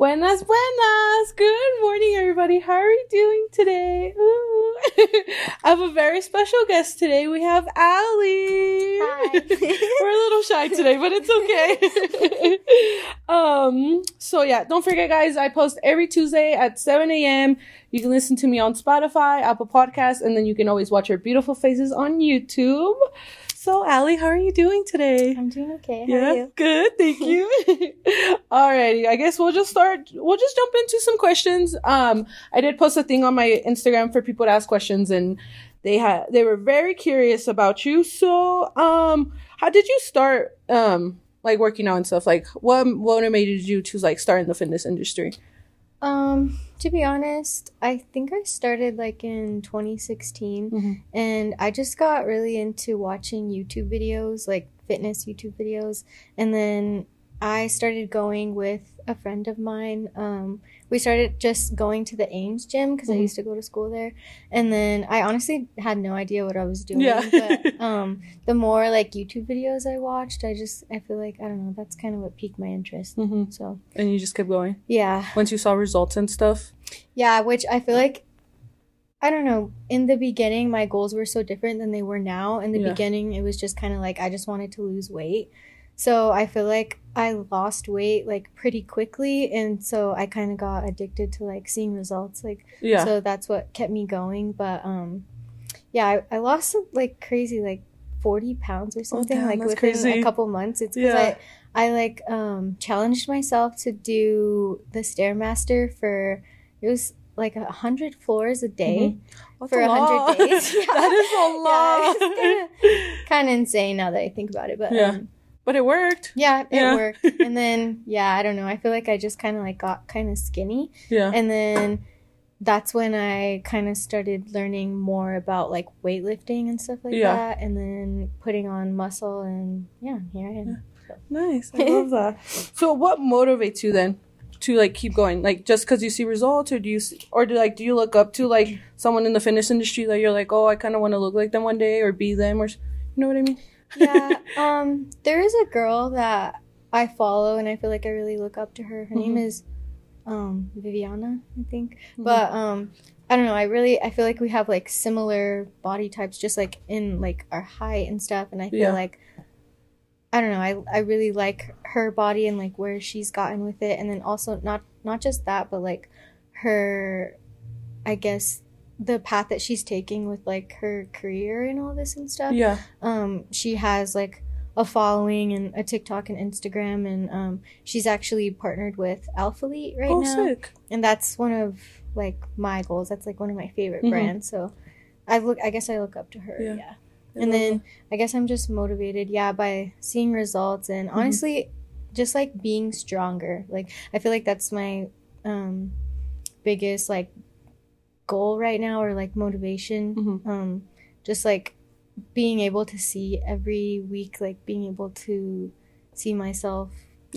Buenas, buenas. Good morning, everybody. How are you doing today? Ooh. I have a very special guest today. We have Allie. Hi. We're a little shy today, but it's okay. um, so yeah, don't forget, guys, I post every Tuesday at 7 a.m. You can listen to me on Spotify, Apple Podcasts, and then you can always watch our beautiful faces on YouTube. So, Allie, how are you doing today? I'm doing okay. How Yeah, are you? good. Thank you. Alrighty, I guess we'll just start. We'll just jump into some questions. Um, I did post a thing on my Instagram for people to ask questions, and they had they were very curious about you. So, um, how did you start? Um, like working out and stuff. Like, what what motivated you do to like start in the fitness industry? Um, to be honest, I think I started like in 2016 Mhm. and I just got really into watching YouTube videos, like fitness YouTube videos, and then I started going with a friend of mine. Um, we started just going to the Ames gym because I Mhm. used to go to school there, and then I honestly had no idea what I was doing. Yeah. but um, the more like YouTube videos I watched, I just I feel like I don't know. That's kind of what piqued my interest. hmm So And you just kept going yeah, once you saw results and stuff. yeah, which I feel like I don't know. In the beginning, my goals were so different than they were now. In the Yeah. beginning, it was just kind of like I just wanted to lose weight. So I feel like I lost weight like pretty quickly, and so I kind of got addicted to like seeing results. Like Yeah. so that's what kept me going. But um, yeah, I, I lost like crazy like forty pounds or something Oh, damn, like within crazy. a couple months. It's because Yeah. I I like um challenged myself to do the stairmaster for it was like a hundred floors a day That's for a hundred days. Yeah. that is a lot. Yeah, kind of insane now that I think about it, but Yeah. um, but it worked. yeah, it Yeah. worked. And then yeah, I don't know. I feel like I just kind of like got kind of skinny, Yeah. and then that's when I kind of started learning more about like weightlifting and stuff like Yeah. that, and then putting on muscle, and yeah, here I am. Nice. I love that. So what motivates you then to like keep going? Like just cuz you see results or do you s or do like do you look up to like someone in the fitness industry that you're like, "Oh, I kind of want to look like them one day or be them or you know what I mean?" Yeah um there is a girl that i follow and i feel like i really look up to her her name Mhm. is um viviana i think Mhm. but um i don't know i really i feel like we have like similar body types just like in like our height and stuff and i feel Yeah. like i don't know i i really like her body and like where she's gotten with it and then also not not just that but like her i guess the path that she's taking with like her career and all this and stuff Yeah. um she has like a following and a TikTok and Instagram and um she's actually partnered with Alphalete right oh, now sick. and that's one of like my goals that's like one of my favorite Mhm. brands so I look I guess I look up to her Yeah. yeah, and then I guess I'm just motivated yeah by seeing results and Mm-hmm. honestly just like being stronger like I feel like that's my um biggest like goal right now or like motivation Mhm. um just like being able to see every week like being able to see myself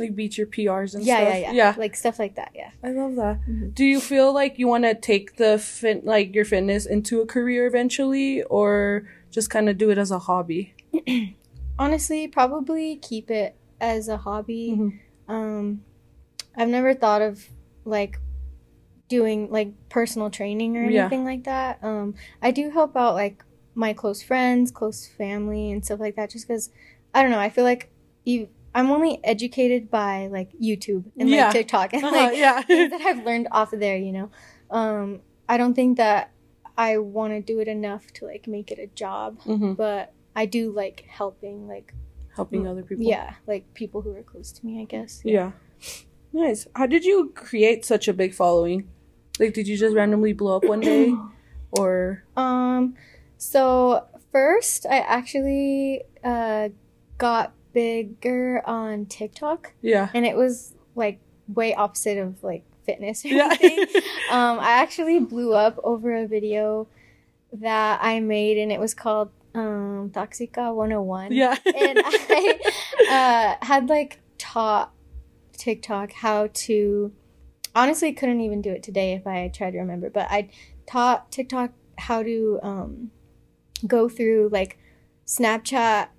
like beat your PRs and yeah, stuff. yeah yeah Yeah. like stuff like that yeah I love that. Mhm. Do you feel like you want to take the fit like your fitness into a career eventually or just kind of do it as a hobby? honestly probably keep it as a hobby Mhm. um i've never thought of like doing like personal training or Yeah. anything like that um i do help out like my close friends close family and stuff like that just because i don't know i feel like you i'm only educated by like youtube and like Yeah. tiktok and Uh-huh, like yeah. things that i've learned off of there you know um i don't think that i want to do it enough to like make it a job hmm but i do like helping like Helping other people. yeah, like people who are close to me, I guess. Yeah. Nice. How did you create such a big following? Like, did you just randomly blow up one day, or Um, so first, I actually uh got bigger on TikTok, yeah, and it was like way opposite of like fitness or yeah, anything. um, I actually blew up over a video that I made, and it was called um Toxica 101. yeah, and I uh, had like taught TikTok how to. Honestly, couldn't even do it today if I tried to remember. But I taught TikTok how to um, go through like Snapchat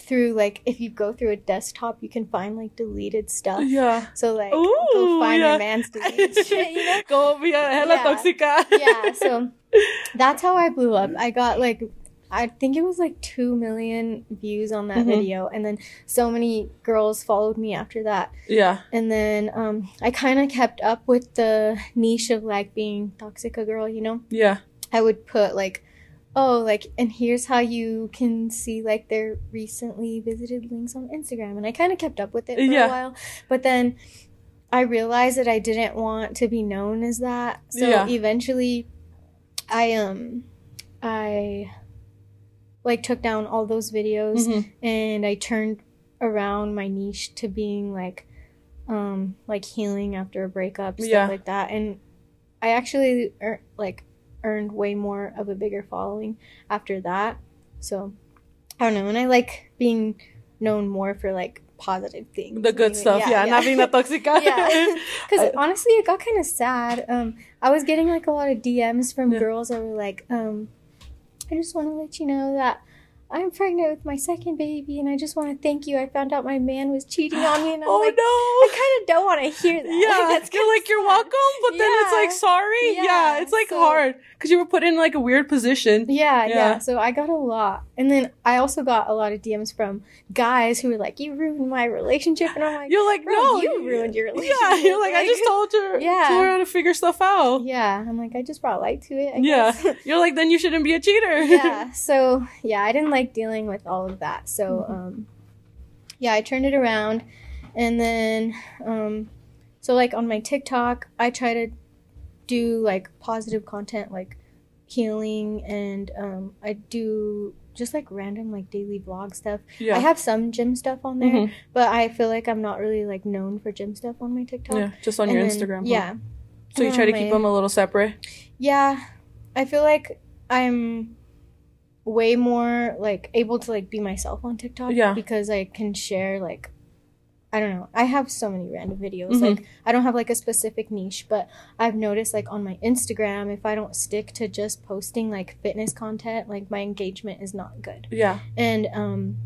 through like if you go through a desktop, you can find like deleted stuff. Yeah. So like Ooh, go find yeah. your man's deleted shit, you know? Go be a hella Yeah. toxica. yeah, so that's how I blew up. I got like I think it was like 2 million views on that Mhm. video and then so many girls followed me after that. yeah. And then um I kind of kept up with the niche of like being toxica girl, you know? Yeah. I would put like oh like and here's how you can see like their recently visited links on Instagram and I kind of kept up with it for Yeah. a while. But then I realized that I didn't want to be known as that. So Yeah. eventually I um I like took down all those videos Mhm. and I turned around my niche to being like um like healing after a breakup stuff Yeah. like that and I actually ear- like earned way more of a bigger following after that so I don't know and I like being known more for like positive things The good Like, stuff. Yeah. Not being a toxica. yeah because honestly it got kind of sad um i was getting like a lot of dms from Yeah. girls that were like um i just want to let you know that i'm pregnant with my second baby and i just want to thank you. I found out my man was cheating on me and i'm oh like no. i kind of don't want to hear that. Yeah, kinda like you're welcome, but then it's like sorry. Yeah, Yeah, it's like so- hard because you were put in like a weird position. yeah, Yeah. yeah, So I got a lot. And then I also got a lot of DMs from guys who were like, You ruined my relationship. And I'm like, You're like no, you ruined your relationship. Yeah, you're like, I just told her, Yeah. told her how to figure stuff out. Yeah. I'm like, I just brought light to it. I Yeah. guess. You're like, then you shouldn't be a cheater. yeah so yeah i didn't like dealing with all of that so Mhm. um yeah i turned it around and then um so like on my tiktok i try to do like positive content like healing and um i do just like random like daily vlog stuff yeah. i have some gym stuff on there Mhm. but i feel like i'm not really like known for gym stuff on my tiktok yeah, just on And your then- Instagram. yeah So you try to on keep them a little separate. yeah i feel like i'm way more like able to like be myself on tiktok Yeah. because i can share like i don't know i have so many random videos Mhm. like i don't have like a specific niche but i've noticed like on my instagram if i don't stick to just posting like fitness content like my engagement is not good Yeah. and um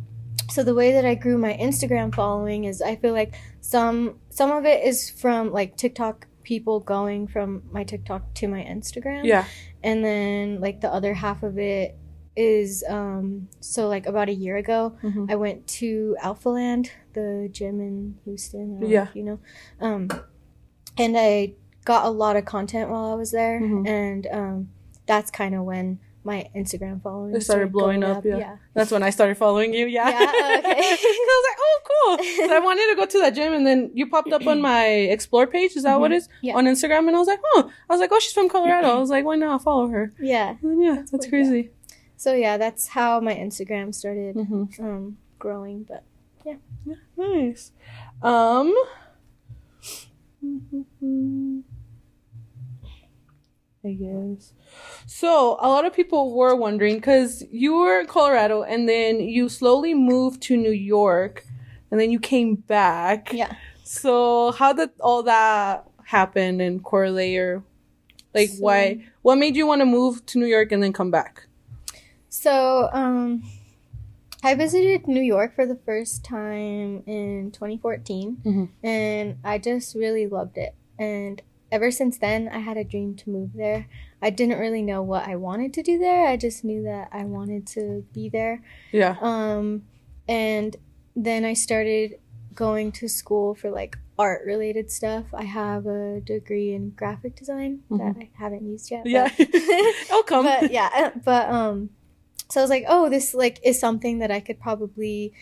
so the way that i grew my instagram following is i feel like some some of it is from like tiktok people going from my tiktok to my instagram Yeah. and then like the other half of it is um so like about a year ago Mhm. i went to Alphaland the gym in houston I Yeah. you know um and i got a lot of content while i was there Mhm. and um that's kind of when my instagram following It started blowing going up, yeah. yeah That's when I started following you. Yeah. Yeah, oh, okay. I was like, oh, cool. So I wanted to go to that gym, and then you popped up on my explore page. Is that what it is? Mm-hmm. Yeah. On Instagram, and I was like, oh. I was like, oh, she's from Colorado. I was like, why not I'll follow her? yeah And yeah, that's, That's cool, crazy. So yeah that's how my instagram started hmm um growing but yeah. Nice. Um. I guess. So a lot of people were wondering because you were in Colorado and then you slowly moved to New York and then you came back. yeah So how did all that happen and correlate or like So- why what made you want to move to New York and then come back? So, um, I visited New York for the first time in 2014, Mhm. and I just really loved it. And ever since then, I had a dream to move there. I didn't really know what I wanted to do there. I just knew that I wanted to be there. Yeah. Um, and then I started going to school for like art related stuff. I have a degree in graphic design that I haven't used yet. Yeah. I'll come. but yeah, uh, but um, so I was like, oh, this like is something that I could probably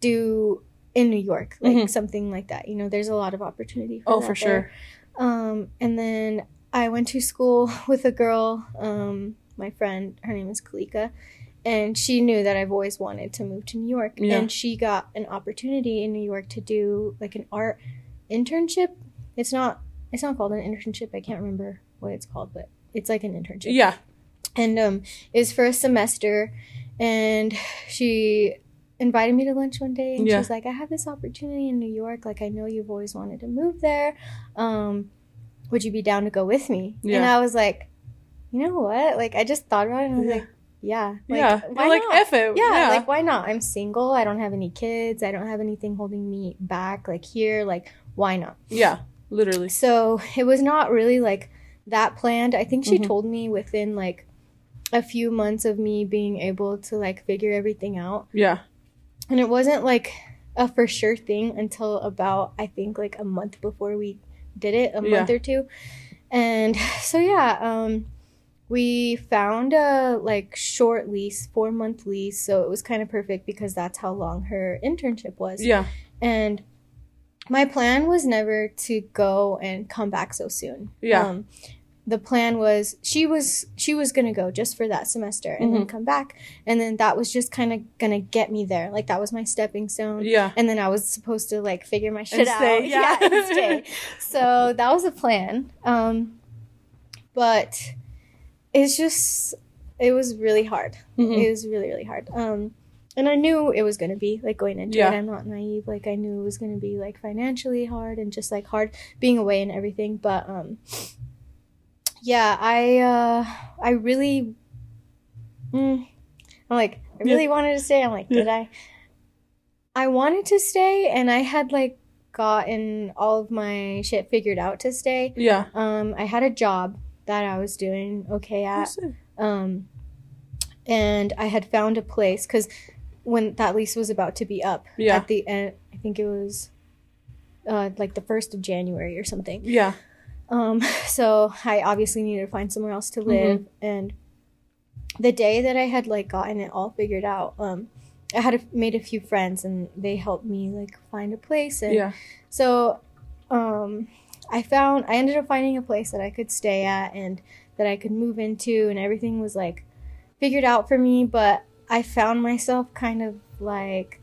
do in New York, like Mhm. something like that. You know, there's a lot of opportunity. For oh, for there. sure. Um, and then I went to school with a girl, um, my friend. Her name is Kalika. And she knew that I've always wanted to move to New York. Yeah. And she got an opportunity in New York to do like an art internship. It's not it's not called an internship. I can't remember what it's called, but it's like an internship Yeah. And um it was for a semester and she invited me to lunch one day and Yeah. she's like i have this opportunity in new york like i know you've always wanted to move there um would you be down to go with me and i was like you know what like i just thought about it and i was Yeah. like yeah, like, yeah. why like not? F it. yeah, Yeah. like why not? I'm single. I don't have any kids. I don't have anything holding me back. Like here, like why not? yeah. Literally. So it was not really like that planned. I think she Mhm. told me within like a few months of me being able to like figure everything out. Yeah. And it wasn't like a for sure thing until about I think like a month before we did it, a Yeah. month or two. And so yeah, um we found a like short lease, 4 month lease, so it was kind of perfect because that's how long her internship was. Yeah. And my plan was never to go and come back so soon. Yeah. Um, the plan was she was she was gonna go just for that semester and then Mhm. come back, and then that was just kind of gonna get me there. Like that was my stepping stone. Yeah. And then I was supposed to like figure my shit And out. stay, yeah. stay. So that was a plan. Um, but it's just it was really hard. Mhm. It was really really hard. Um, and I knew it was gonna be like going into Yeah. it. I'm not naive. Like I knew it was gonna be like financially hard and just like hard being away and everything. But um, yeah, I uh, I really, mm, I'm like I really wanted to stay. I'm like, did I? I wanted to stay, and I had like gotten all of my shit figured out to stay. Yeah. Um, I had a job that I was doing okay at. Um, and I had found a place because when that lease was about to be up Yeah. at the end, I think it was uh, like the first of January or something. Yeah. Um, so I obviously needed to find somewhere else to live, and the day that I had like gotten it all figured out, um, I had a, made a few friends, and they helped me like find a place, and Yeah. so, um, I found I ended up finding a place that I could stay at and that I could move into, and everything was like figured out for me. But I found myself kind of like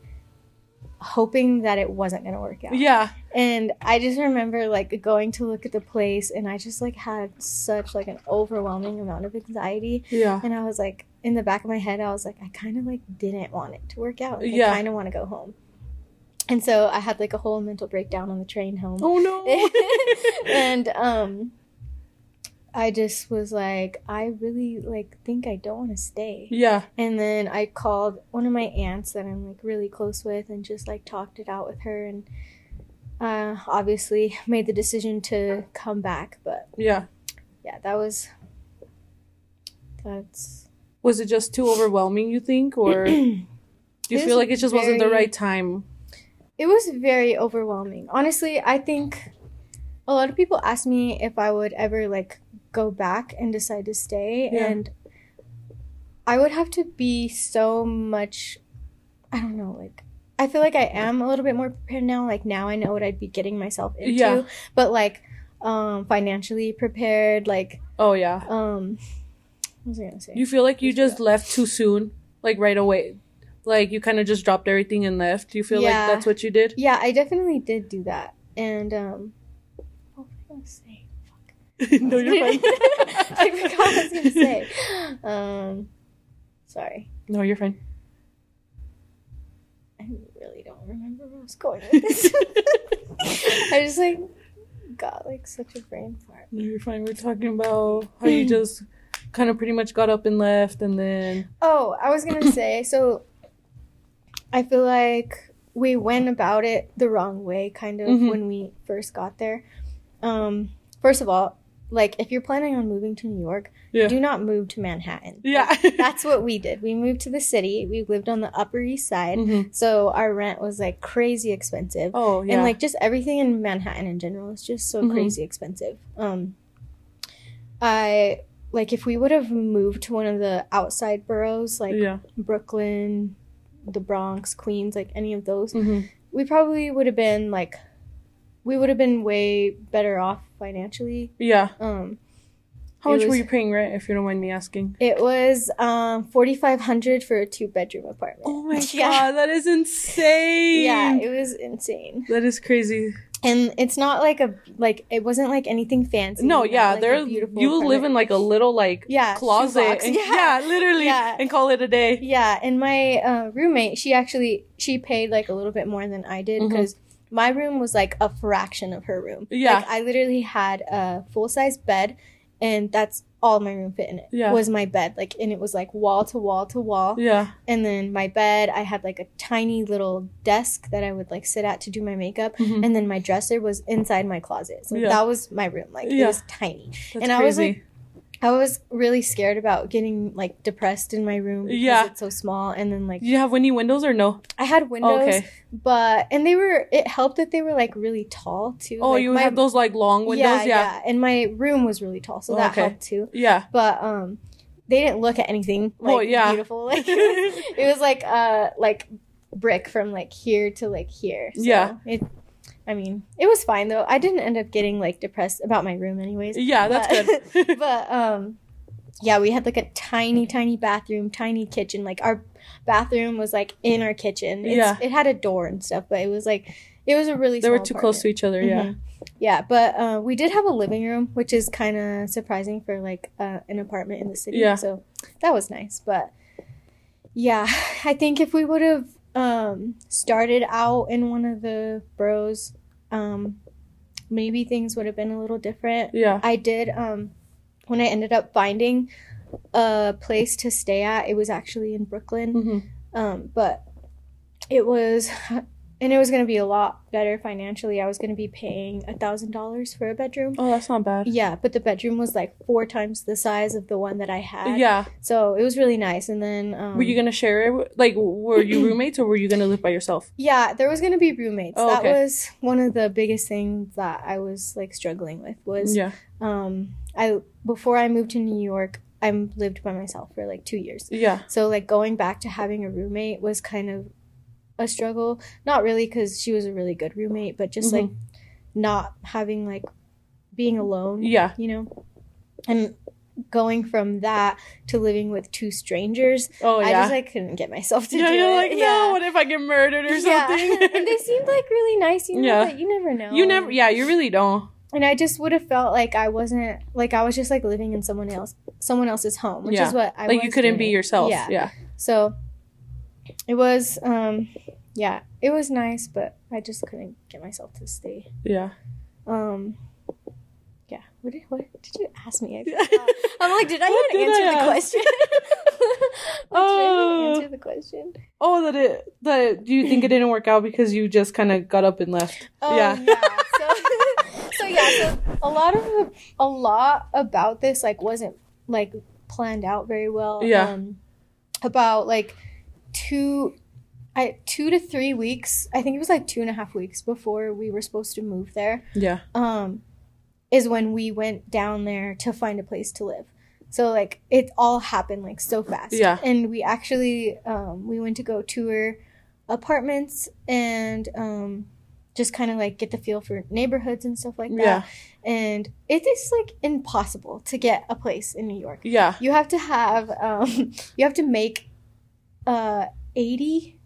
hoping that it wasn't gonna work out. Yeah. And I just remember like going to look at the place, and I just like had such like an overwhelming amount of anxiety. Yeah. And I was like, in the back of my head, I was like, I kind of like didn't want it to work out. Like, Yeah. I kind of want to go home. And so I had like a whole mental breakdown on the train home. Oh no. and um, I just was like, I really like think I don't want to stay. yeah. And then I called one of my aunts that I'm like really close with and just like talked it out with her and uh, obviously made the decision to come back. But Yeah. yeah, that was that's Was it just too overwhelming? You think, or do you feel like it just wasn't the right time? it was very overwhelming. Honestly, I think a lot of people ask me if I would ever like go back and decide to stay Yeah. and I would have to be so much I don't know, like I feel like I am a little bit more prepared now. Like now I know what I'd be getting myself into. Yeah. But like um financially prepared, like Oh yeah. um what was I gonna say? You feel like you just left too soon, like right away. Like you kind of just dropped everything and left. You feel Yeah. like that's what you did? yeah, I definitely did do that. And um what was I gonna say? no, you're fine. I forgot what I was gonna say. Um, sorry, No, you're fine. I really don't remember where I was going with this. I just like got like such a brain fart. No, you're fine. We're talking about how you just kind of pretty much got up and left, and then Oh, I was gonna say so. I feel like we went about it the wrong way, kind of Mhm. when we first got there. Um, first of all, like if you're planning on moving to New York, yeah, do not move to Manhattan. yeah, That's what we did. We moved to the city. We lived on the Upper East Side. Mhm. So our rent was like crazy expensive. Oh yeah, And like just everything in Manhattan in general is just so Mhm. crazy expensive. Um I like if we would have moved to one of the outside boroughs like yeah, Brooklyn, the Bronx, Queens, like any of those, hmm we probably would have been like we would have been way better off financially. yeah. Um How much were you paying rent, if you don't mind me asking? it was um 4500 for a two bedroom apartment. Oh my Yeah. god, that is insane. Yeah, it was insane. that is crazy. And it's not like a like it wasn't like anything fancy. No, yeah, like there beautiful you live in like a little like Yeah, closet, and, Yeah. yeah. literally, Yeah. and call it a day. Yeah, and my uh, roommate, she actually she paid like a little bit more than I did because my room was like a fraction of her room. Yeah. like, I literally had a full size bed, and that's all my room fit in it. Yeah. Was my bed like, and it was like wall to wall to wall. Yeah. And then my bed, I had like a tiny little desk that I would like sit at to do my makeup. Mhm. And then my dresser was inside my closet. So Yeah. that was my room. Like Yeah. it was tiny. That's And I was, like, I was really scared about getting like depressed in my room because Yeah. it's so small. And then like Do you have any windows or no? I had windows, okay. but and they were it helped that they were like really tall too. Oh, like, you my, have those like long windows? Yeah. yeah. And my room was really tall, so Oh, that okay. helped too. Yeah. But um they didn't look at anything like Well, yeah. beautiful. Like it was like uh like brick from like here to like here. So Yeah. It I mean, it was fine though. I didn't end up getting like depressed about my room anyways. yeah, that's good. but um yeah, we had like a tiny, tiny bathroom, tiny kitchen. Like our bathroom was like in our kitchen. It's, Yeah. It had a door and stuff, but it was like it was a really they were too close to each other. Yeah. Mhm. Yeah, but uh, we did have a living room, which is kind of surprising for like uh, an apartment in the city. Yeah. So that was nice. But yeah, I think if we would have um, started out in one of the boroughs, um, maybe things would have been a little different. Yeah. I did um when I ended up finding a place to stay at, it was actually in Brooklyn. Mhm. Um, but it was and it was gonna be a lot better financially. I was gonna be paying a thousand dollars for a bedroom. Oh, that's not bad. Yeah, but the bedroom was like four times the size of the one that I had. Yeah. So it was really nice. And then um, Were you gonna share it? with- Like, were you roommates or were you gonna live by yourself? Yeah, there was gonna be roommates. Oh, that okay. was one of the biggest things that I was like struggling with was Yeah. um I before I moved to New York, I lived by myself for like two years. Yeah. So like going back to having a roommate was kind of a struggle. Not really because she was a really good roommate, but just like not having like being alone. Yeah. You know, and going from that to living with two strangers, Oh yeah. I just like couldn't get myself to yeah, do you're it. like, no, what if I get murdered or something? and they seemed like really nice, you know, Yeah. but you never know. you never, yeah, you really don't. And I just would have felt like I wasn't like I was just like living in someone else someone else's home, which Yeah. is what I like you couldn't be yourself. Yeah. Yeah. So it was um yeah, it was nice, but I just couldn't get myself to stay. Yeah. Um yeah. What did what did you ask me? I'm like, did I What even did answer I the ask? question? like, did I Oh. answer the question? Oh, that it. That do you think it didn't work out because you just kind of got up and left? Oh, yeah. So, so yeah, so a lot of the, a lot about this like wasn't like planned out very well. Yeah. Um, about like two, I two to three weeks. I think it was like two and a half weeks before we were supposed to move there. Yeah. Um, is when we went down there to find a place to live. So like it all happened like so fast. Yeah. And we actually um we went to go tour apartments and um just kind of like get the feel for neighborhoods and stuff like that. Yeah. And it is like impossible to get a place in New York. Yeah. You have to have um you have to make uh 80 no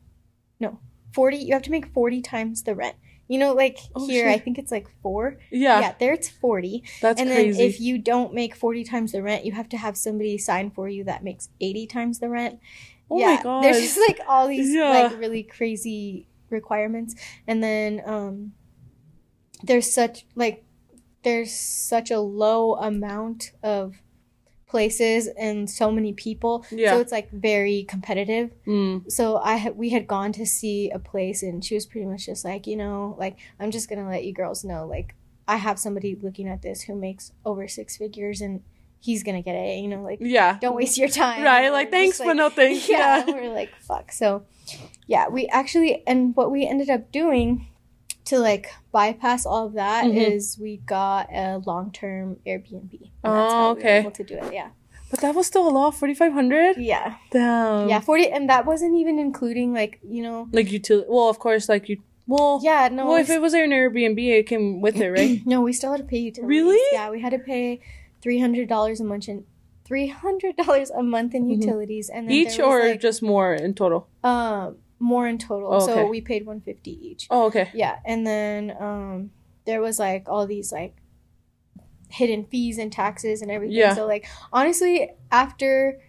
40 you have to make 40 times the rent. You know like Oh, here I think it's like 4 Yeah. yeah, there it's 40. That's and crazy. then if you don't make 40 times the rent, you have to have somebody sign for you that makes 80 times the rent. oh yeah, my god. There's just like all these Yeah. like really crazy requirements. And then um there's such like there's such a low amount of places and so many people. Yeah. So it's like very competitive Mm. so I we had gone to see a place and she was pretty much just like you know like I'm just gonna let you girls know like I have somebody looking at this who makes over six figures and he's gonna get it you know like Yeah. don't waste your time Right. Like thanks, just but no thanks. Yeah. yeah, we're like fuck so yeah we actually and what we ended up doing to like bypass all of that is Mhm. we got a long term Airbnb and Oh, we were okay. able to do it yeah But that was still a lot. Forty five hundred. yeah Damn. yeah 40 and that wasn't even including like you know Like utility. Well, of course, like you. Well. yeah no Well, if it was an Airbnb, it came with it, right? no, we still had to pay utilities. Really? Yeah, we had to pay three hundred dollars a month in three hundred dollars a month in Mhm. utilities, and then Each or like, just more in total? um more in total. Oh, okay. So we paid one fifty each. Oh, okay. Yeah, and then um there was like all these like hidden fees and taxes and everything. Yeah. So like honestly, after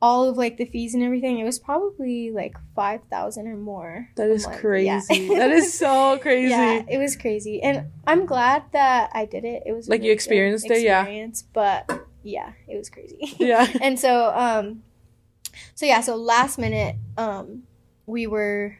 all of like the fees and everything, it was probably like five thousand or more. That month. crazy. Yeah. that is so crazy. Yeah, it was crazy, and I'm glad that I did it. It was Like, you experienced it, yeah. But yeah, it was crazy. Yeah. and so um so yeah, so last minute um we were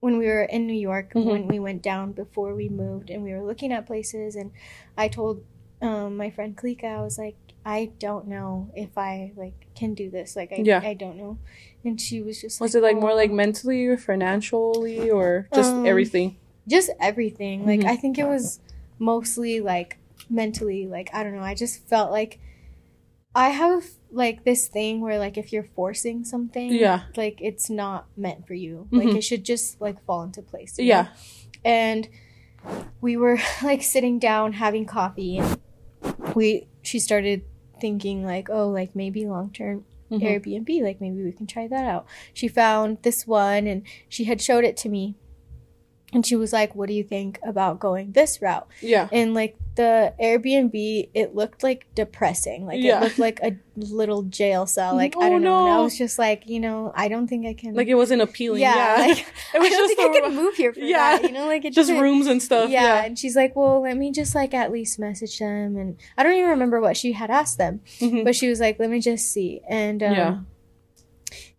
when we were in New York Mhm. when we went down before we moved and we were looking at places and I told um my friend Kalika I was like I don't know if I like can do this like I Yeah. I don't know and she was just Was it like more "Oh." like mentally or financially or just Um, everything? just everything. Like Mhm. I think it was mostly like mentally like I don't know. I just felt like I have like this thing where like if you're forcing something, Yeah. like it's not meant for you. Like Mhm. it should just like fall into place. know? Yeah. And we were like sitting down having coffee and we she started thinking like, oh, like maybe long term Mhm. Airbnb. Like maybe we can try that out. She found this one and she had showed it to me. And she was like, What do you think about going this route? Yeah. And like the Airbnb, it looked like depressing. Like Yeah. it looked like a little jail cell. Like I Oh, don't know. And I was just like, you know, I don't think I can Like it wasn't appealing. yeah, Yeah. like it was I don't just think I a- can move here for Yeah. that. You know, like it just rooms and stuff. yeah. Yeah. and she's like, "Well, let me just like at least message them." And I don't even remember what she had asked them, Mhm. but she was like, "Let me just see." And um, Yeah.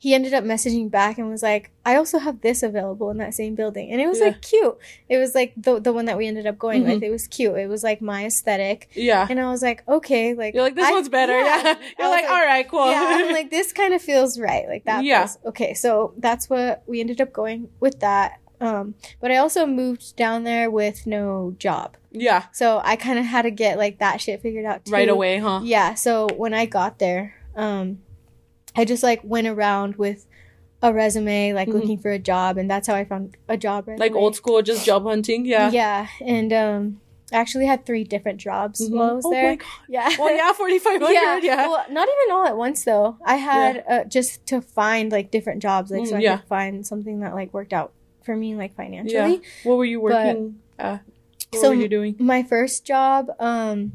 He ended up messaging back and was like, "I also have this available in that same building," and it was Yeah. like cute. It was like the the one that we ended up going Mhm. with. It was cute. It was like my aesthetic, yeah. and I was like, "Okay, like You're like this I- one's better. Yeah. I You're was like, all right, cool. yeah, I'm like this kind of feels right. Like that. Yeah. feels- okay, so that's what we ended up going with that. Um, but I also moved down there with no job, yeah. so I kind of had to get like that shit figured out too. Right away, huh? Yeah. So when I got there, um, I just like went around with a resume, like Mhm. looking for a job, and that's how I found a job. Right Like old school, just job hunting. Yeah. Yeah, and um, I actually had three different jobs Mhm. while I was oh there. my god. Yeah. Well, yeah, forty five hundred. Yeah. yeah. Well, not even all at once though. I had uh, just to find like different jobs, like so Mm, I yeah. could find something that like worked out for me, like financially. Yeah. What were you But- working? uh, what So- were you doing? My first job, um,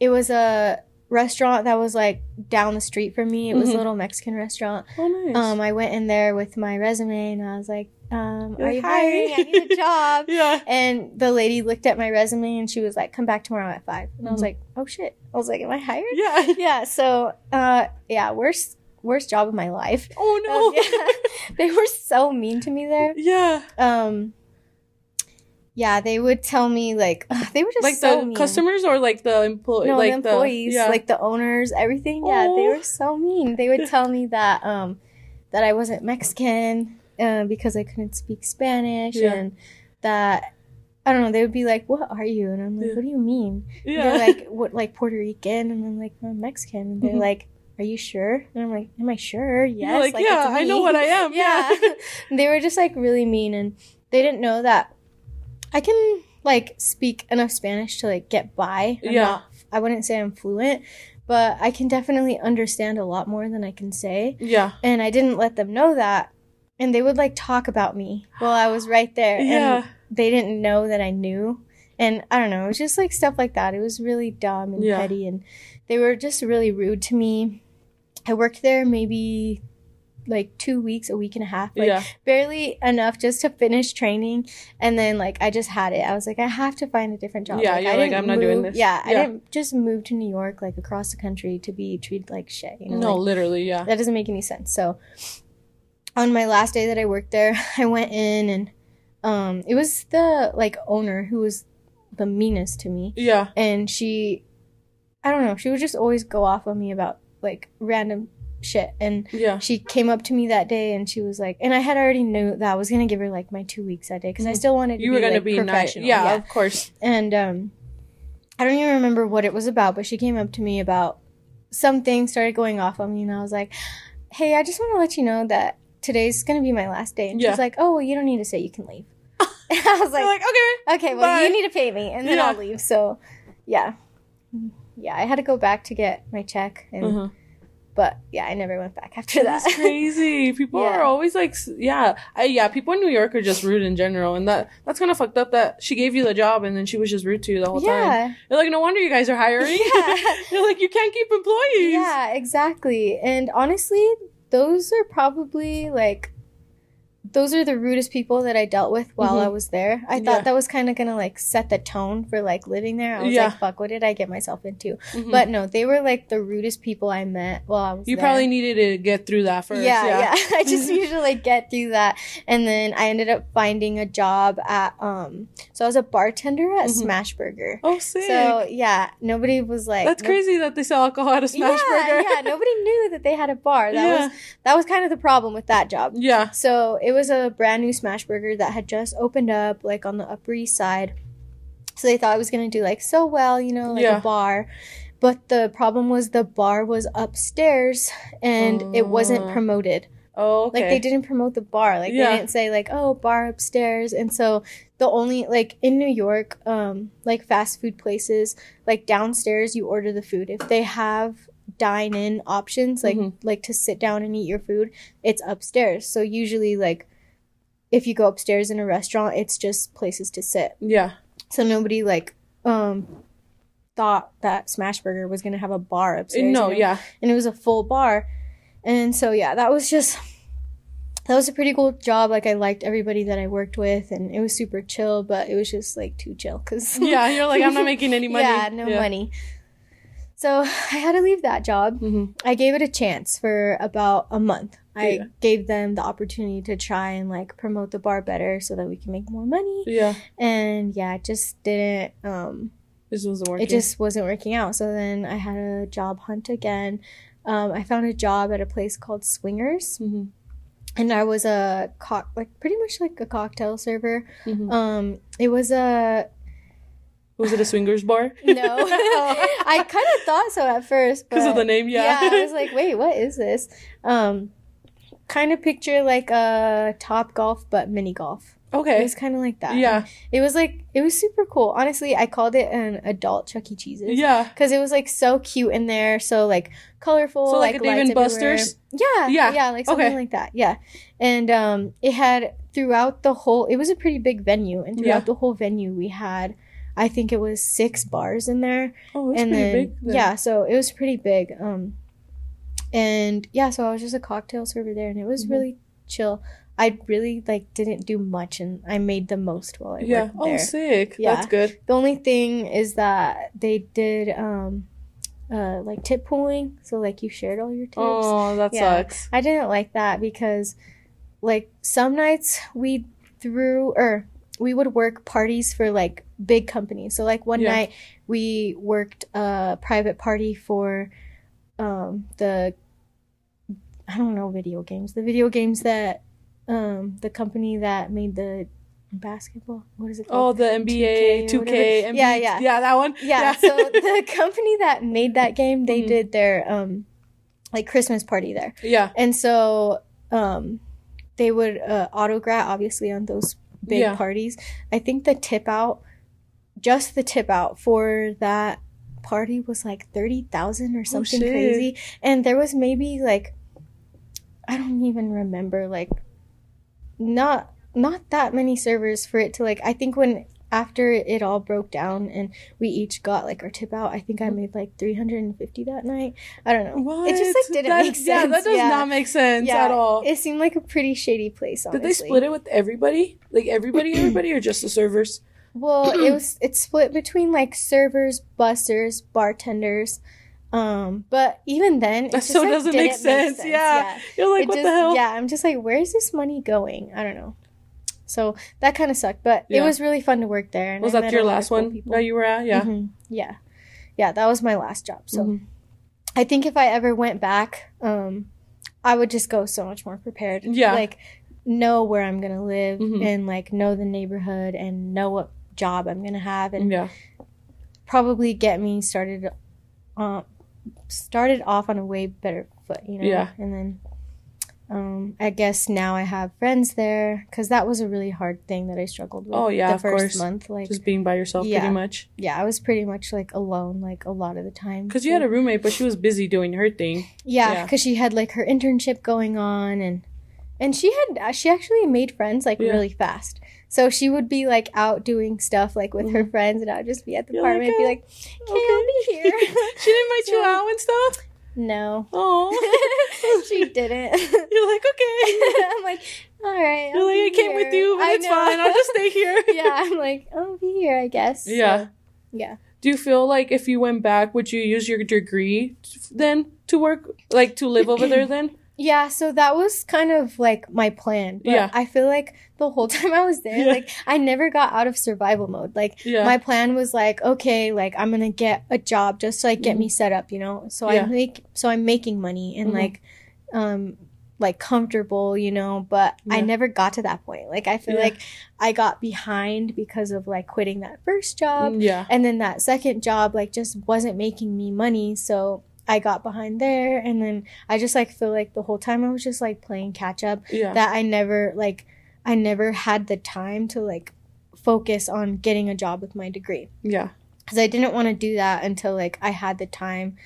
it was a restaurant that was like down the street from me. It was Mhm. a little Mexican restaurant. Oh, nice. Um, I went in there with my resume and I was like, um, You're "Are you "Hi." hiring? I need a job." yeah. And the lady looked at my resume and she was like, "Come back tomorrow at 5. And I was Mhm. like, "Oh shit!" I was like, "Am I hired?" Yeah. yeah so uh yeah worst worst job of my life Oh no. yeah. they were so mean to me there yeah. um yeah they would tell me like ugh, they were just Like so the mean. customers or like the employee? no like the employees yeah. like the owners everything yeah they were so mean they would tell me that um that i wasn't mexican uh, because i couldn't speak spanish Yeah. and that I don't know. They would be like, "What are you?" And I'm like, Yeah. "What do you mean?" yeah. They're like, "What, like Puerto Rican?" And I'm like, "I'm Mexican." And they're Mhm. like, "Are you sure?" And I'm like, "Am I sure?" Yes. like, yeah, it's I know what I am. yeah. Yeah. they were just like really mean, and they didn't know that I can like speak enough Spanish to like get by. I'm Yeah. not- I wouldn't say I'm fluent, but I can definitely understand a lot more than I can say. yeah. And I didn't let them know that. And they would like talk about me while I was right there. Yeah. And they didn't know that I knew. And I don't know, it was just like stuff like that. It was really dumb and Yeah. petty and they were just really rude to me. I worked there maybe like two weeks, a week and a half, like yeah. barely enough just to finish training. And then like I just had it. I was like, I have to find a different job. Yeah, I you're like, didn't I'm not doing this. Yeah, I didn't just move to New York like across the country to be treated like shit. You know, No, like, literally, yeah. that doesn't make any sense. So on my last day that I worked there, I went in and um it was the like owner who was the meanest to me Yeah. and she I don't know, she would just always go off on me about like random shit and Yeah. she came up to me that day and she was like and I had already knew that I was going to give her like my 2 weeks that day cuz I Mhm. still wanted to You be, were gonna like, be nice. professional. Yeah, of course. And um I don't even remember what it was about, but she came up to me about something, started going off on me, and I was like, Hey, I just want to let you know that today's gonna be my last day. And Yeah. she's like, Oh, well, you don't need to say you can leave. and I was like, like, okay. Okay, well bye." you need to pay me and then Yeah. I'll leave. So yeah. Yeah, I had to go back to get my check and Uh-huh. But yeah, I never went back after that. That's crazy. People Yeah. are always like, yeah, I, yeah. People in New York are just rude in general, and that that's kind of fucked up. That she gave you the job and then she was just rude to you the whole time. yeah. You're like, no wonder you guys are hiring. Yeah. You're like, you can't keep employees. Yeah, exactly. And honestly, those are probably like those are the rudest people that I dealt with while Mhm. I was there. I thought Yeah. that was kind of gonna like set the tone for like living there. I was Yeah. like, fuck, what did I get myself into? Mhm. But no, they were like the rudest people I met while I was you there. probably needed to get through that first. yeah, Yeah. yeah. I just needed to like get through that, and then I ended up finding a job at um. So I was a bartender at Mhm. Smashburger. Oh, sick. So yeah, nobody was like That's no- crazy that they sell alcohol at a smash yeah, burger. yeah. Nobody knew that they had a bar. That was that was kind of the problem with that job. Yeah. So it was a brand new Smashburger that had just opened up, like on the Upper East Side. So they thought it was gonna do like so well, you know, like Yeah. a bar. But the problem was the bar was upstairs and it wasn't promoted. Oh, okay. Like they didn't promote the bar. Like Yeah. they didn't say like, oh, bar upstairs. And so the only like in New York, um, like fast food places, like downstairs you order the food. If they have dine in options, like Mhm. like to sit down and eat your food, it's upstairs. So usually like if you go upstairs in a restaurant, it's just places to sit. Yeah. So nobody like um thought that Smashburger was gonna have a bar upstairs. no, you know? yeah. and it was a full bar. And so yeah, that was just that was a pretty cool job. Like I liked everybody that I worked with, and it was super chill. But it was just like too chill because Yeah. You're like, I'm not making any money. yeah, no money. So I had to leave that job. hmm I gave it a chance for about a month. I Yeah. gave them the opportunity to try and like promote the bar better so that we can make more money. Yeah. And yeah, it just didn't um This wasn't working. it just wasn't working out. So then I had a job hunt again. Um, I found a job at a place called Swingers, hmm and I was a cock like pretty much like a cocktail server. hmm Um, it was a Was it a swingers bar? no. I kind of thought so at first Because of the name, yeah. I was like, wait, what is this? Um, kind of picture like a Topgolf but mini golf. Okay. It was kind of like that. Yeah. It was like it was super cool. Honestly, I called it an adult Chuck E. Cheese's. Yeah. because it was like so cute in there, so like colorful, So, like a Dave and everywhere. Buster's? Yeah, Yeah, yeah, like something okay. like that. Yeah, and um, it had throughout the whole. It was a pretty big venue, and throughout Yeah. the whole venue, we had, I think it was six bars in there, Oh, and pretty then yeah, so it was pretty big. Um, and yeah, so I was just a cocktail server there, and it was Mhm. really chill. I really like didn't do much, and I made the most while I Yeah. worked Oh, there. sick. Yeah. That's good. The only thing is that they did um uh like tip pooling, so like you shared all your tips. Oh, that Yeah. sucks. I didn't like that because like some nights we threw or we would work parties for like big companies. So like one Yeah. night we worked a private party for um the I don't know video games. The video games that um the company that made the basketball what is it called? Oh, the NBA, 2K 2K. NBA. Yeah, yeah. Yeah, that one. yeah, so the company that made that game they Mhm. did their um like christmas party there yeah. and so um they would uh autograph obviously on those big Yeah. parties i think the tip out just the tip out for that party was like 30,000 or oh, something Oh, crazy and there was maybe like i don't even remember like not not that many servers for it to like i think when after it all broke down and we each got like our tip out i think i mm-hmm. made like 350 that night i don't know What? it just like didn't That- make sense Yeah, that does Yeah. not make sense at all. it seemed like a pretty shady place honestly. Did they split it with everybody? Like everybody, everybody, or just the servers? Well, it was it's split between like servers, bussers, bartenders. Um, but even then, it That just, so like, doesn't make didn't sense. Yeah. You're like, It what just- the hell? Yeah, I'm just like, where's this money going? I don't know. So that kind of sucked, but it was really fun to work there. And Was I that your a lot of last one people. that you were at? Yeah. Mhm. Yeah, yeah, that was my last job. So Mhm. I think if I ever went back, um, I would just go so much more prepared. Yeah. like know where I'm gonna live Mhm. and like know the neighborhood and know what job I'm gonna have and Yeah. probably get me started, uh, started off on a way better foot. You know. Yeah. And then. Um, I guess now I have friends there because that was a really hard thing that I struggled with. Oh, yeah, the of first course. month, like Just being by yourself, Yeah. pretty much. yeah, I was pretty much like alone, like a lot of the time. Because you had a roommate, but she was busy doing her thing. Yeah, Yeah. because she had like her internship going on, and and she had she actually made friends like Yeah. really fast. So she would be like out doing stuff like with her mm. friends, and I would just be at the. You're like, apartment, and be "Oh, like, "Can I be here?" she didn't invite you So- out and stuff. no, Oh, she didn't. You're like, okay. I'm like, all right. You're like, I came with you, but it's fine. I'll just stay here. yeah, I'm like, I'll be here, I guess. Yeah. So, yeah. Do you feel like if you went back, would you use your degree then to work, like to live over there then? Yeah, so that was kind of like my plan. But Yeah. I feel like the whole time I was there, Yeah. like I never got out of survival mode. Like Yeah. my plan was like, okay, like I'm gonna get a job just to like get me set up, you know. So Yeah. I make so I'm making money and Mhm. like um like comfortable, you know, but I never got to that point. Like I feel like I got behind because of like quitting that first job. Mm, yeah. And then that second job like just wasn't making me money, so I got behind there and then I just like feel like the whole time I was just like playing catch up Yeah. that I never like I never had the time to like focus on getting a job with my degree yeah. cuz I didn't want to do that until like I had the time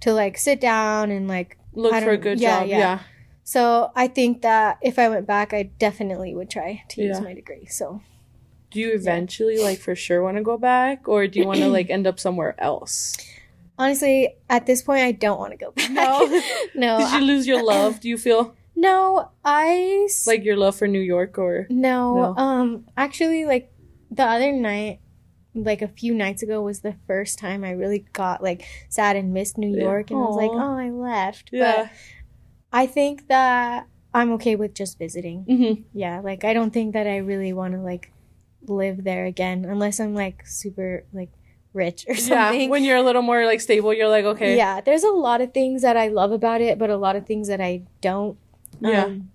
to like sit down and like Look for a good yeah, job. yeah. Yeah. so I think that if I went back I definitely would try to use my degree. So Do you eventually like for sure want to go back, or do you want to like end up somewhere else? Honestly at this point I don't want to go back. No? no. Did you lose your love? Do you feel no, I s- like your love for New York, or No, No? um actually like the other night like a few nights ago was the first time I really got like sad and missed New Yeah. York and I was like, "Oh, I left." yeah? But I think that I'm okay with just visiting. hmm Yeah, like I don't think that I really want to like live there again unless I'm like super like rich or something. Yeah. When you're a little more like stable, you're like okay. Yeah, there's a lot of things that I love about it, but a lot of things that I don't. Yeah. Um,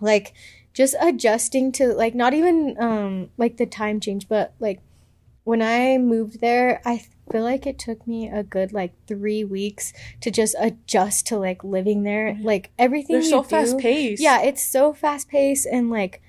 like just adjusting to like not even um like the time change, but like when I moved there, I feel like it took me a good like three weeks to just adjust to like living there. Like everything They're so do- fast paced. yeah, it's so fast paced and like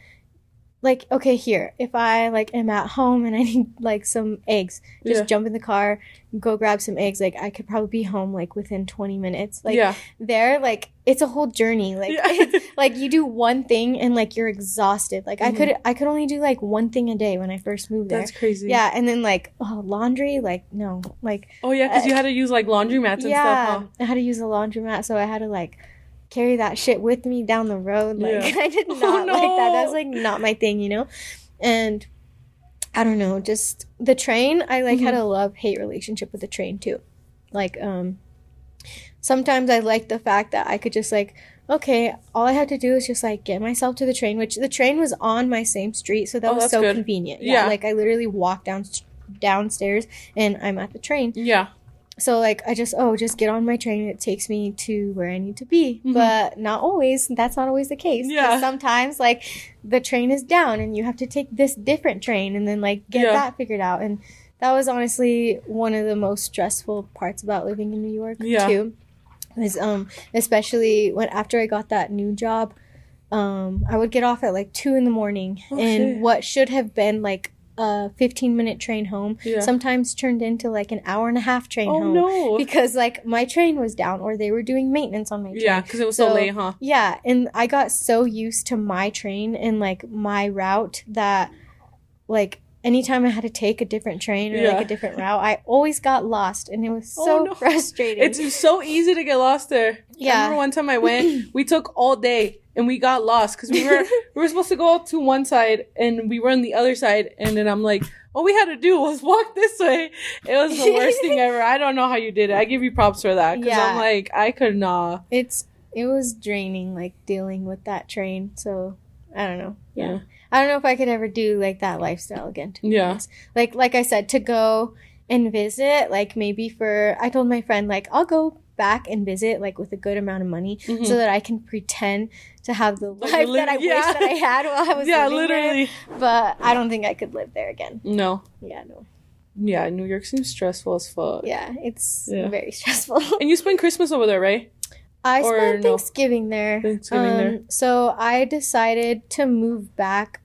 like okay here if I like am at home and I need like some eggs, just Yeah. jump in the car, go grab some eggs. Like I could probably be home like within twenty minutes. Like yeah. there, like it's a whole journey. Like Yeah. it's, like you do one thing and like you're exhausted. Like I Mhm. could I could only do like one thing a day when I first moved there. That's crazy. yeah, and then like oh, laundry, like no, like Oh yeah, because you had to use like laundromats and yeah, stuff. Huh? I had to use a laundromat, so I had to like carry that shit with me down the road. Like Yeah. I did Oh, not like that. That's no. like not my thing, you know. And I don't know, just the train. I like had Mhm. a love hate relationship with the train too. Like um, sometimes I like the fact that I could just like. Okay, all I had to do is just like get myself to the train, which the train was on my same street, so that Oh, was so good. convenient. Yeah. like I literally walked down downstairs and I'm at the train. Yeah. So like I just oh just get on my train it takes me to where I need to be. Mhm. But not always. That's not always the case Yeah. Sometimes like the train is down and you have to take this different train and then like get Yeah. that figured out. And that was honestly one of the most stressful parts about living in New York Yeah. too. Was um especially when after I got that new job, um I would get off at like two in the morning Oh, and shit. what should have been like a 15 minute train home Yeah. sometimes turned into like an hour and a half train oh home no. because like my train was down or they were doing maintenance on my train. yeah, because it was so, So- late, huh? Yeah, and I got so used to my train and like my route that like anytime I had to take a different train or Yeah. like a different route, I always got lost and it was Oh, so no. frustrating. It's so easy to get lost there. I Yeah. remember one time I went, we took all day and we got lost because we were we were supposed to go to one side and we were on the other side and then I'm like, all we had to do was walk this way. It was the worst thing ever. I don't know how you did it. I give you props for that because I'm like, I could not. it's it was draining like dealing with that train. So I don't know. Yeah. Yeah. I don't know if I could ever do like that lifestyle again. To Yeah. honest. Like like I said, to go and visit, like maybe for I told my friend like I'll go back and visit like with a good amount of money Mhm. so that I can pretend to have the life li- that I yeah. wish that I had while I was there. yeah, literally. there. But I don't think I could live there again. No. Yeah, no. Yeah, New York seems stressful as fuck. Yeah, it's Yeah. very stressful. And you spend Christmas over there, right? I Or spent no? Thanksgiving there. Thanksgiving um, there. So I decided to move back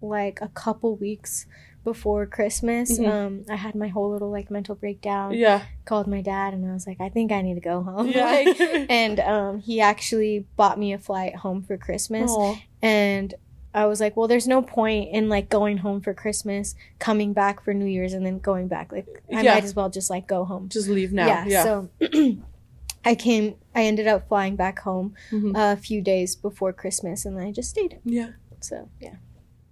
like a couple weeks before Christmas. Mhm. Um, I had my whole little like mental breakdown. Yeah. Called my dad and I was like, I think I need to go home. Yeah. Like, and um, he actually bought me a flight home for Christmas. Aw. And I was like, well, there's no point in like going home for Christmas, coming back for New Year's, and then going back. Like, I Yeah. might as well just like go home. Just leave now. Yeah. Yeah. So I came, I ended up flying back home Mhm. a few days before Christmas and then I just stayed. yeah. So yeah.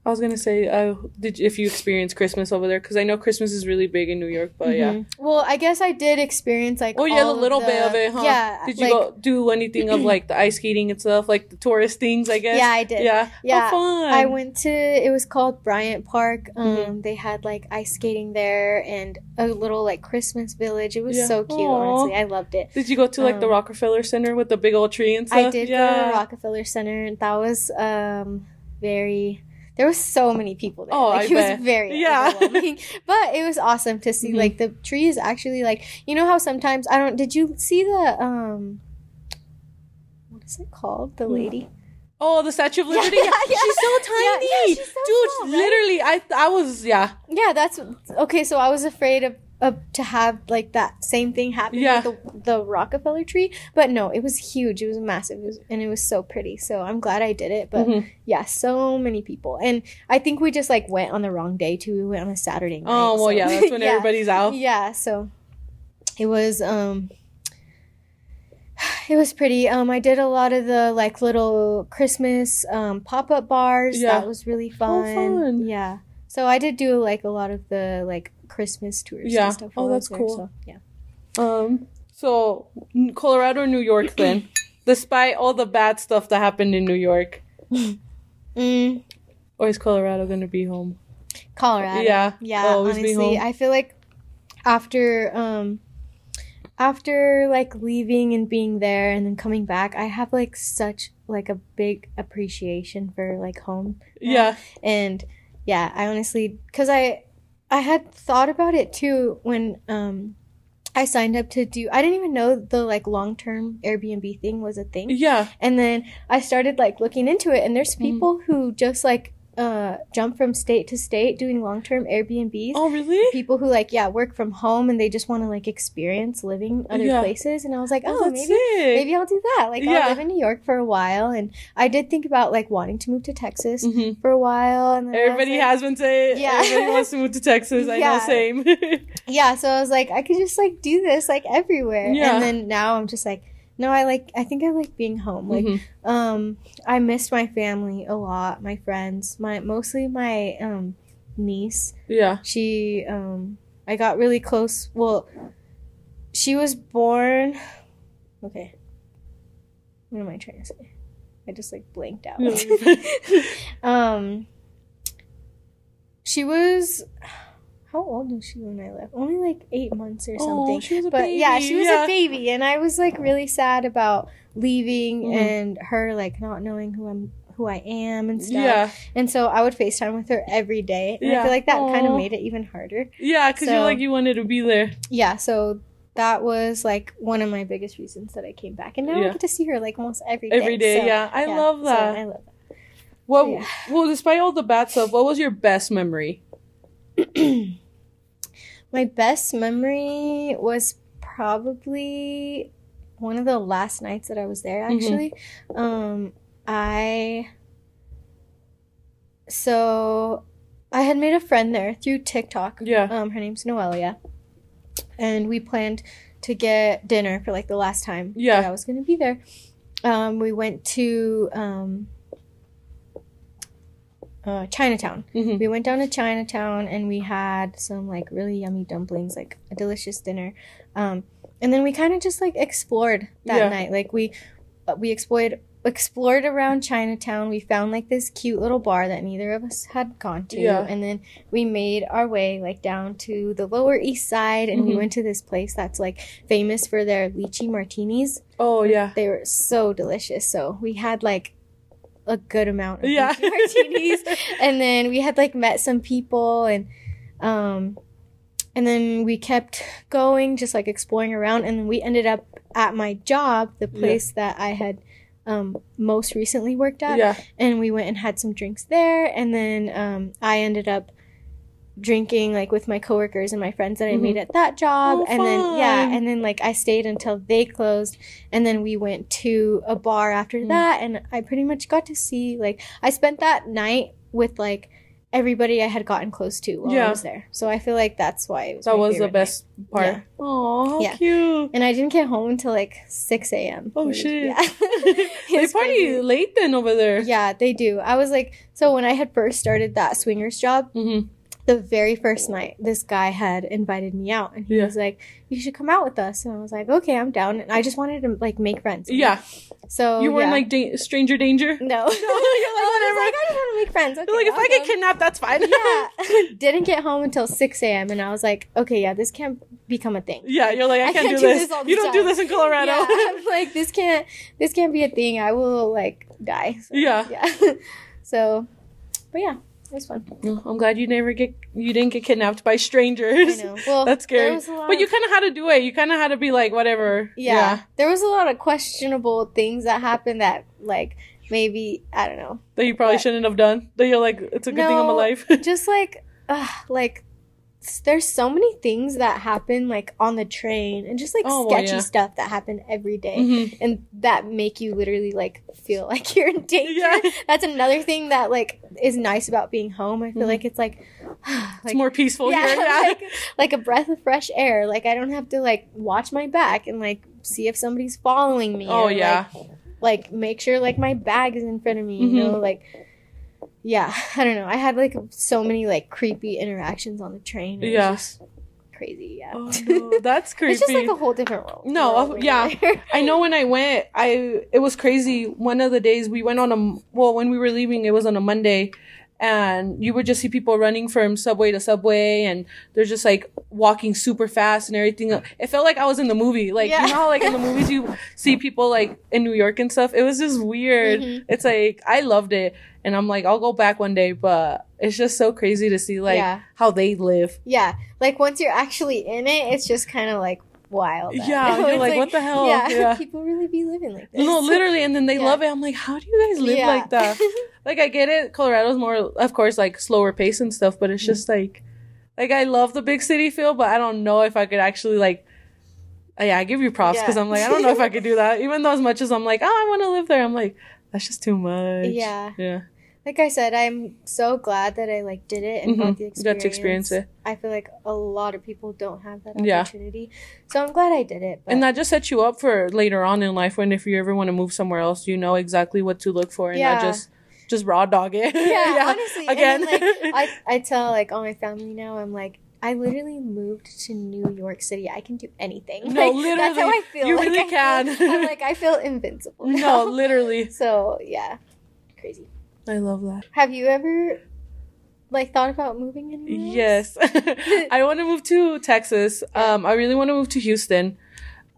I was gonna say, uh, did if you experience Christmas over there? Because I know Christmas is really big in New York, but yeah. Mhm. Well, I guess I did experience like. Oh yeah, a little of bit of it, huh? Yeah. Did you like, go do anything of like the ice skating and stuff, like the tourist things? I guess. Yeah, I did. Yeah. Yeah, Oh, fun. I went to it was called Bryant Park. Um, Mhm. they had like ice skating there and a little like Christmas village. It was Yeah. so cute. Aw. Honestly, I loved it. Did you go to like the Um, Rockefeller Center with the big old tree and stuff? I did go to the Rockefeller Center. and That was um very. There was so many people there. Oh, like, I it bet. was very Yeah. overwhelming. but it was awesome to see. Mhm. Like the trees actually like you know how sometimes I don't. Did you see the um? What is it called? The Hmm. lady. Oh, the Statue of Liberty. yeah, Yeah, yeah. she's so tiny, yeah, she's so dude. small, right? Literally, I I was yeah Yeah, that's okay. So I was afraid of, of to have like that same thing happen Yeah. with the, the Rockefeller tree, but no, it was huge. It was massive, it was, and it was so pretty. So I'm glad I did it. But Mhm. yeah, so many people, and I think we just like went on the wrong day too. We went on a Saturday night. Oh well, so- yeah, that's when yeah. everybody's out. Yeah, so it was um it was pretty. Um I did a lot of the like little Christmas um pop-up bars. Yeah. That was really fun. Oh, fun. Yeah. So I did do like a lot of the like Christmas tours Yeah. and stuff. Oh, while I was that's there, cool. so, yeah. Um, so Colorado, New York, then, despite all the bad stuff that happened in New York, Mm, or is Colorado gonna be home? Colorado. Yeah, Yeah, honestly. I feel like after um after like leaving and being there and then coming back, I have like such like a big appreciation for like home. Yeah, And yeah, I honestly cuz I I had thought about it too when um I signed up to do I didn't even know the like long-term Airbnb thing was a thing. yeah, And then I started like looking into it, and there's Mhm. people who just like uh jump from state to state doing long term Airbnbs. Oh, really? People who like yeah work from home and they just want to like experience living other Yeah. places. And I was like, Oh, oh, maybe sick. maybe I'll do that. Like Yeah. I'll live in New York for a while, and I did think about like wanting to move to Texas Mhm. for a while. And then Everybody like- has been saying. Yeah. Everybody wants to move to Texas. I know, Yeah. same. yeah. So I was like, I could just like do this like everywhere. Yeah. And then now I'm just like. No, I like. I think I like being home. Like, Mhm. Um, I missed my family a lot, my friends, my mostly my um niece. Yeah. She um I got really close. Well, she was born Okay. What am I trying to say? I just like blanked out. Um she was how old was she when I left? Only like 8 months or something Oh, she was a but baby. yeah, she was yeah. a baby, and I was like really sad about leaving Mhm. and her like not knowing who I'm, who I am and stuff. Yeah, And so I would Facetime with her every day, and I feel like that kind of made it even harder. yeah, because you're like you wanted to be there. Yeah, so that was like one of my biggest reasons that I came back, and now I get to see her like almost every day. Every day, So, yeah. I love so that. I love that. What? yeah. Well, despite all the bad stuff, what was your best memory? My best memory was probably one of the last nights that I was there Mhm. actually. Um I so I had made a friend there through TikTok. Yeah. Um her name's Noelia. And we planned to get dinner for like the last time Yeah. that I was going to be there. Um we went to um uh, Chinatown hmm we went down to Chinatown and we had some like really yummy dumplings, like a delicious dinner. Um, and then we kind of just like explored that Yeah. night. Like we uh, we explored explored around Chinatown. We found like this cute little bar that neither of us had gone to, Yeah. and then we made our way like down to the Lower East Side, and we Mhm. went to this place that's like famous for their lychee martinis. Oh yeah. They were so delicious. So we had like a good amount of Yeah. martinis and then we had like met some people and um and then we kept going just like exploring around and then we ended up at my job the Yeah. place that i had um most recently worked at yeah. and we went and had some drinks there and then um i ended up drinking like with my coworkers and my friends that i made at that job Oh, and then yeah and then like i stayed until they closed and then we went to a bar after Mm. that and i pretty much got to see like i spent that night with like everybody I had gotten close to while Yeah. I was there. So I feel like that's why it was That was the favorite night. best part. Yeah. Oh, how Yeah. cute. And I didn't get home until like 6 a.m. Oh, It shit. Yeah. they party crazy. late then over there. Yeah, they do. I was like, so when I had first started that swingers job, hmm the very first night, this guy had invited me out, and he Yeah. was like, "You should come out with us." And I was like, "Okay, I'm down." And I just wanted to like make friends. Yeah. So you weren't yeah. like da- stranger danger. no. No, you're like, I whatever. like, I just want to make friends. Okay, You're like, if I'll I get come." kidnapped, that's fine. yeah. Didn't get home until 6 a.m. and I was like, okay, yeah, this can't become a thing. Yeah, you're like, I, I can't, can't do this. this you don't do this in Colorado. Yeah, I'm like, this can't, this can't be a thing. I will like die. So, Yeah. Yeah. so, but yeah, it was fun. No, I'm glad you never get you didn't get kidnapped by strangers. I know. Well, That's scary. was a lot But you kind of had to do it. You kind of had to be like, whatever. yeah, there was a lot of questionable things that happened that like maybe I don't know, That you probably But- shouldn't have done. That you're like, it's a good thing I'm No, alive. just like, uh, like. There's so many things that happen like on the train and just like Oh, well, sketchy yeah. stuff that happen every day. Mhm. and that make you literally like feel like you're in danger. Yeah. That's another thing that like is nice about being home. I feel Mhm. like it's like, It's more peaceful yeah, here. Yeah. like, like a breath of fresh air. Like I don't have to like watch my back and like see if somebody's following me. oh or, yeah. Like, like, make sure like my bag is in front of me. Mhm. You know, like yeah. I don't know. I had like so many like creepy interactions on the train. It was Yeah. crazy. Yeah. oh no, that's creepy. it's just like a whole different world. No, world uh, yeah. I know when I went, I it was crazy. One of the days we went on a well, when we were leaving, it was on a Monday, and you would just see people running from subway to subway, and they're just like walking super fast and everything. It felt like I was in the movie. Like Yeah. you know how like in the movies you see people like in New York and stuff. It was just weird. Mhm. It's like I loved it, and I'm like I'll go back one day, but it's just so crazy to see like Yeah. how they live. Yeah, like once you're actually in it, it's just kind of like wild. Yeah, you're It's like, what the hell? Yeah, Yeah. people really be living like this. No, literally, and then they Yeah. love it. I'm like, how do you guys live Yeah. like that? like I get it. Colorado's more, of course, like slower pace and stuff, but Mm-hmm. it's just like, like I love the big city feel, but I don't know if I could actually like. Yeah, I give you props because. I'm like, I don't know if I could do that. Even though as much as I'm like, oh, I want to live there, I'm like, that's just too much. Yeah. yeah. Like I said, I'm so glad that I like did it and Mhm. got the You got to experience it, I feel like a lot of people don't have that Yeah. opportunity, so I'm glad I did it. But and that just sets you up for later on in life when if you ever want to move somewhere else, you know exactly what to look for, and not just just raw dog it. yeah, honestly, Again. And then, like I, I tell like all my family now, I'm like. I literally moved to New York City. I can do anything. No, Like, That's how literally. I feel. You Like, really I feel- can. I'm like I feel invincible. no, literally. So yeah, crazy. I love that. Have you ever like thought about moving anywhere? Yes. I want to move to Texas. Um, I really want to move to Houston.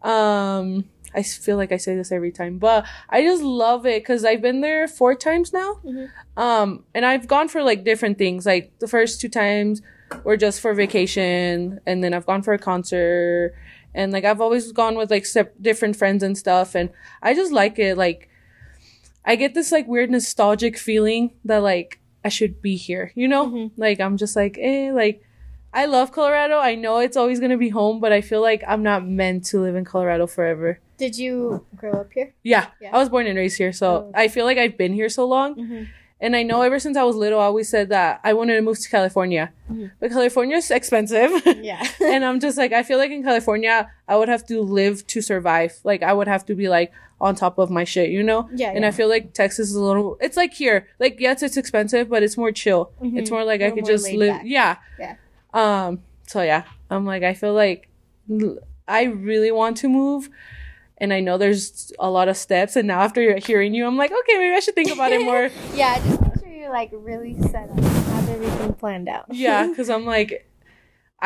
Um, I feel like I say this every time, but I just love it because I've been there four times now. Mhm. Um, and I've gone for like different things. Like the first two times were just for vacation, and then I've gone for a concert, and like I've always gone with like sep- different friends and stuff, and I just like it. Like I get this like weird nostalgic feeling that like I should be here, you know? Mhm. Like I'm just like, eh, like I love Colorado. I know it's always gonna be home, but I feel like I'm not meant to live in Colorado forever. Did you grow up here? Yeah, Yeah. I was born and raised here, so Oh. I feel like I've been here so long. Mm-hmm. And I know ever since I was little, I always said that I wanted to move to California. Mhm. But California is expensive. Yeah. and I'm just like, I feel like in California, I would have to live to survive. Like, I would have to be like on top of my shit, you know? yeah. And I feel like Texas is a little, it's like here. Like, yes, it's expensive, but it's more chill. Mhm. It's more like I could just live. back. Yeah. Yeah. Um, so yeah, I'm like, I feel like I really want to move. And I know there's a lot of steps. And now after hearing you, I'm like, okay, maybe I should think about it more. yeah, just make sure you're like really set up, have everything planned out. yeah, because I'm like,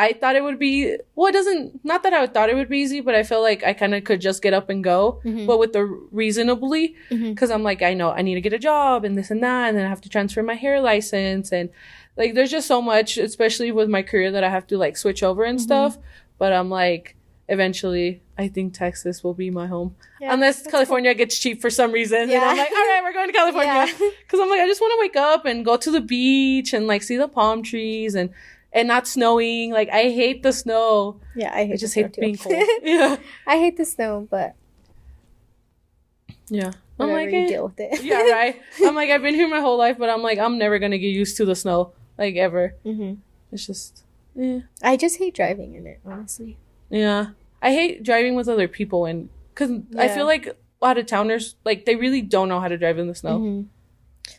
I thought it would be, well, it doesn't, not that I thought it would be easy, but I feel like I kind of could just get up and go. Mhm. But with the reasonably, because I'm like, I know I need to get a job and this and that, and then I have to transfer my hair license, and like, there's just so much, especially with my career, that I have to like switch over and Mhm. stuff. But I'm like, eventually, I think Texas will be my home, Yeah, unless California gets cheap for some reason. And Yeah. I'm like, all right, we're going to cool. California, Yeah. because I'm like, I just want to wake up and go to the beach and like see the palm trees and and not snowing. Like, I hate the snow. yeah, I hate I just the hate snow, being cold. yeah, I hate the snow, but yeah. I'm like, you eh. deal with it. yeah, right. I'm like, I've been here my whole life, but I'm like, I'm never gonna get used to the snow. like ever. hmm It's just, yeah, I just hate driving in it, honestly. yeah. I hate driving with other people and because I feel like out of towners like they really don't know how to drive in the snow. Mhm.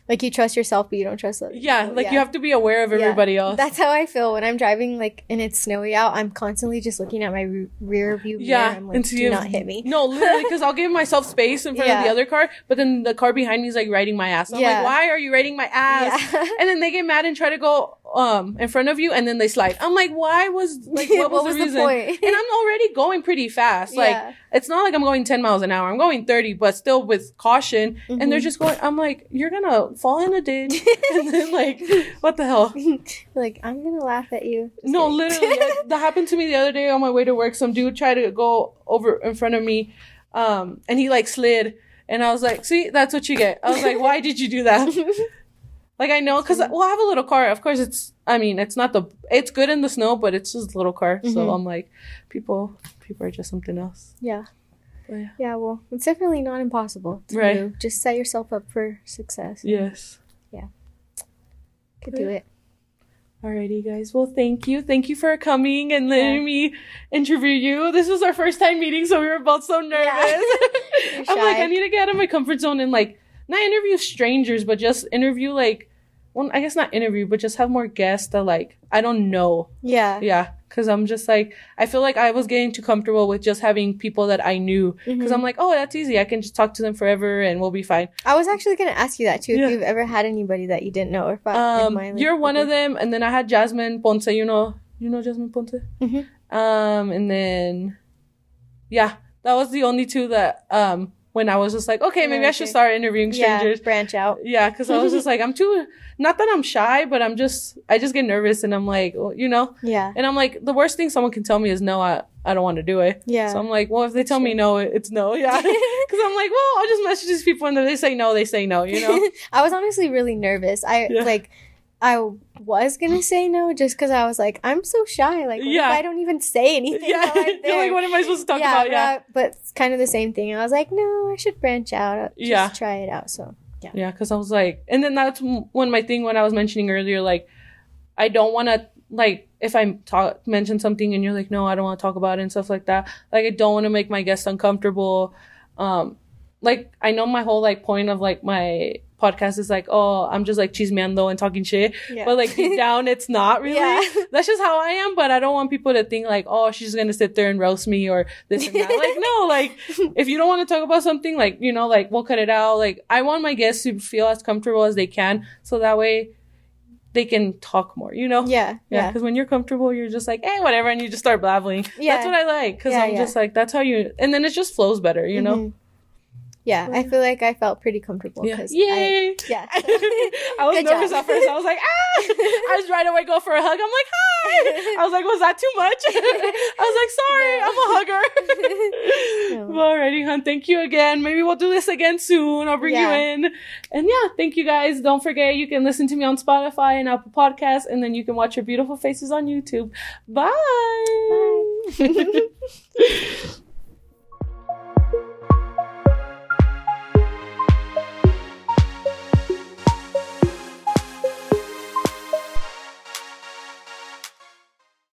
Like you trust yourself, but you don't trust other Yeah, people. like you have to be aware of Yeah. everybody else. That's how I feel when I'm driving, like, and it's snowy out. I'm constantly just looking at my re- rear view mirror. yeah, I'm like, and do not hit me. No, literally, because I'll give myself space in front of the other car, but then the car behind me is like riding my ass. I'm Yeah. like, why are you riding my ass? Yeah. And then they get mad and try to go um in front of you, and then they slide. I'm like, why was like what was, the reason? point? and I'm already going pretty fast. Like Yeah. it's not like I'm going 10 miles an hour. I'm going 30, but still with caution. And they're Mhm. just going. I'm like, you're gonna fall in a ditch. and then like, what the hell? like, I'm gonna laugh at you. Just No, kidding. literally, that, that happened to me the other day on my way to work. Some dude tried to go over in front of me, um, and he like slid, and I was like, "See, that's what you get." I was like, "Why did you do that?" Like I know, cause well, I have a little car. Of course, it's. I mean, it's not the. It's good in the snow, but it's just a little car. So Mhm. I'm like, people, people are just something else. yeah. But yeah. Yeah, well, it's definitely not impossible to Right. do. Just set yourself up for success. Yes. Yeah. Could do it. Alrighty, guys. Well, thank you. Thank you for coming and letting Yeah. me interview you. This was our first time meeting, so we were both so nervous. You're I'm like. I need to get out of my comfort zone and like not interview strangers, but just interview like, well, I guess not interview, but just have more guests that like I don't know. Yeah. Yeah, because I'm just like I feel like I was getting too comfortable with just having people that I knew because Mhm. I'm like, oh, that's easy. I can just talk to them forever and we'll be fine. I was actually gonna ask you that too. Yeah. If you've ever had anybody that you didn't know, or if I, if Um, my, like, you're one of them, and then I had Jasmine Ponce. You know, you know Jasmine Ponce. Mhm. Um, and then, yeah, that was the only two that um when I was just like, okay, maybe I should start interviewing strangers. Yeah, branch out. Yeah, because I was just like, I'm too. Not that I'm shy, but I'm just. I just get nervous, and I'm like, well, you know, Yeah. and I'm like, the worst thing someone can tell me is no. I I don't want to do it. Yeah. So I'm like, well, if they tell me no, it's no. Yeah. Because I'm like, well, I'll just message these people, and if they say no, they say no. You know. I was honestly really nervous. I Yeah. like I was gonna say no just because I was like, I'm so shy. Like, Yeah. if I don't even say anything? yeah. You're like, what am I supposed to talk yeah, about? but, Yeah. I- but it's kind of the same thing. I was like, no, I should branch out. Just Yeah. try it out. So Yeah, yeah, because I was like, and then that's one my thing when I was mentioning earlier, like, I don't want to like if I talk mention something and you're like, no, I don't want to talk about it and stuff like that. Like, I don't want to make my guests uncomfortable. Um, like I know my whole like point of like my podcast is like, oh, I'm just like chismeando and talking shit, yeah. but like deep down, it's not really. Yeah. That's just how I am. But I don't want people to think like, oh, she's gonna sit there and roast me or this and that. like, no, like if you don't want to talk about something, like you know, like we'll cut it out. Like I want my guests to feel as comfortable as they can, so that way they can talk more. You know. yeah, Yeah, yeah, because when you're comfortable, you're just like, hey, whatever, and you just start blabbling. Yeah. That's what I like, because Yeah, I'm yeah. just like, that's how you, and then it just flows better, you know? Mm-hmm. Yeah, I feel like I felt pretty comfortable Yeah. because Yay! yeah. I was Good nervous job. at first. I was like, ah! I was right away go for a hug. I'm like, hi! I was like, was that too much? I was like, sorry, I'm a hugger. No. Well, Alrighty, hun. Thank you again. Maybe we'll do this again soon. I'll bring Yeah. you in. And yeah, thank you guys. Don't forget, you can listen to me on Spotify and Apple Podcasts, and then you can watch your beautiful faces on YouTube. Bye. Bye.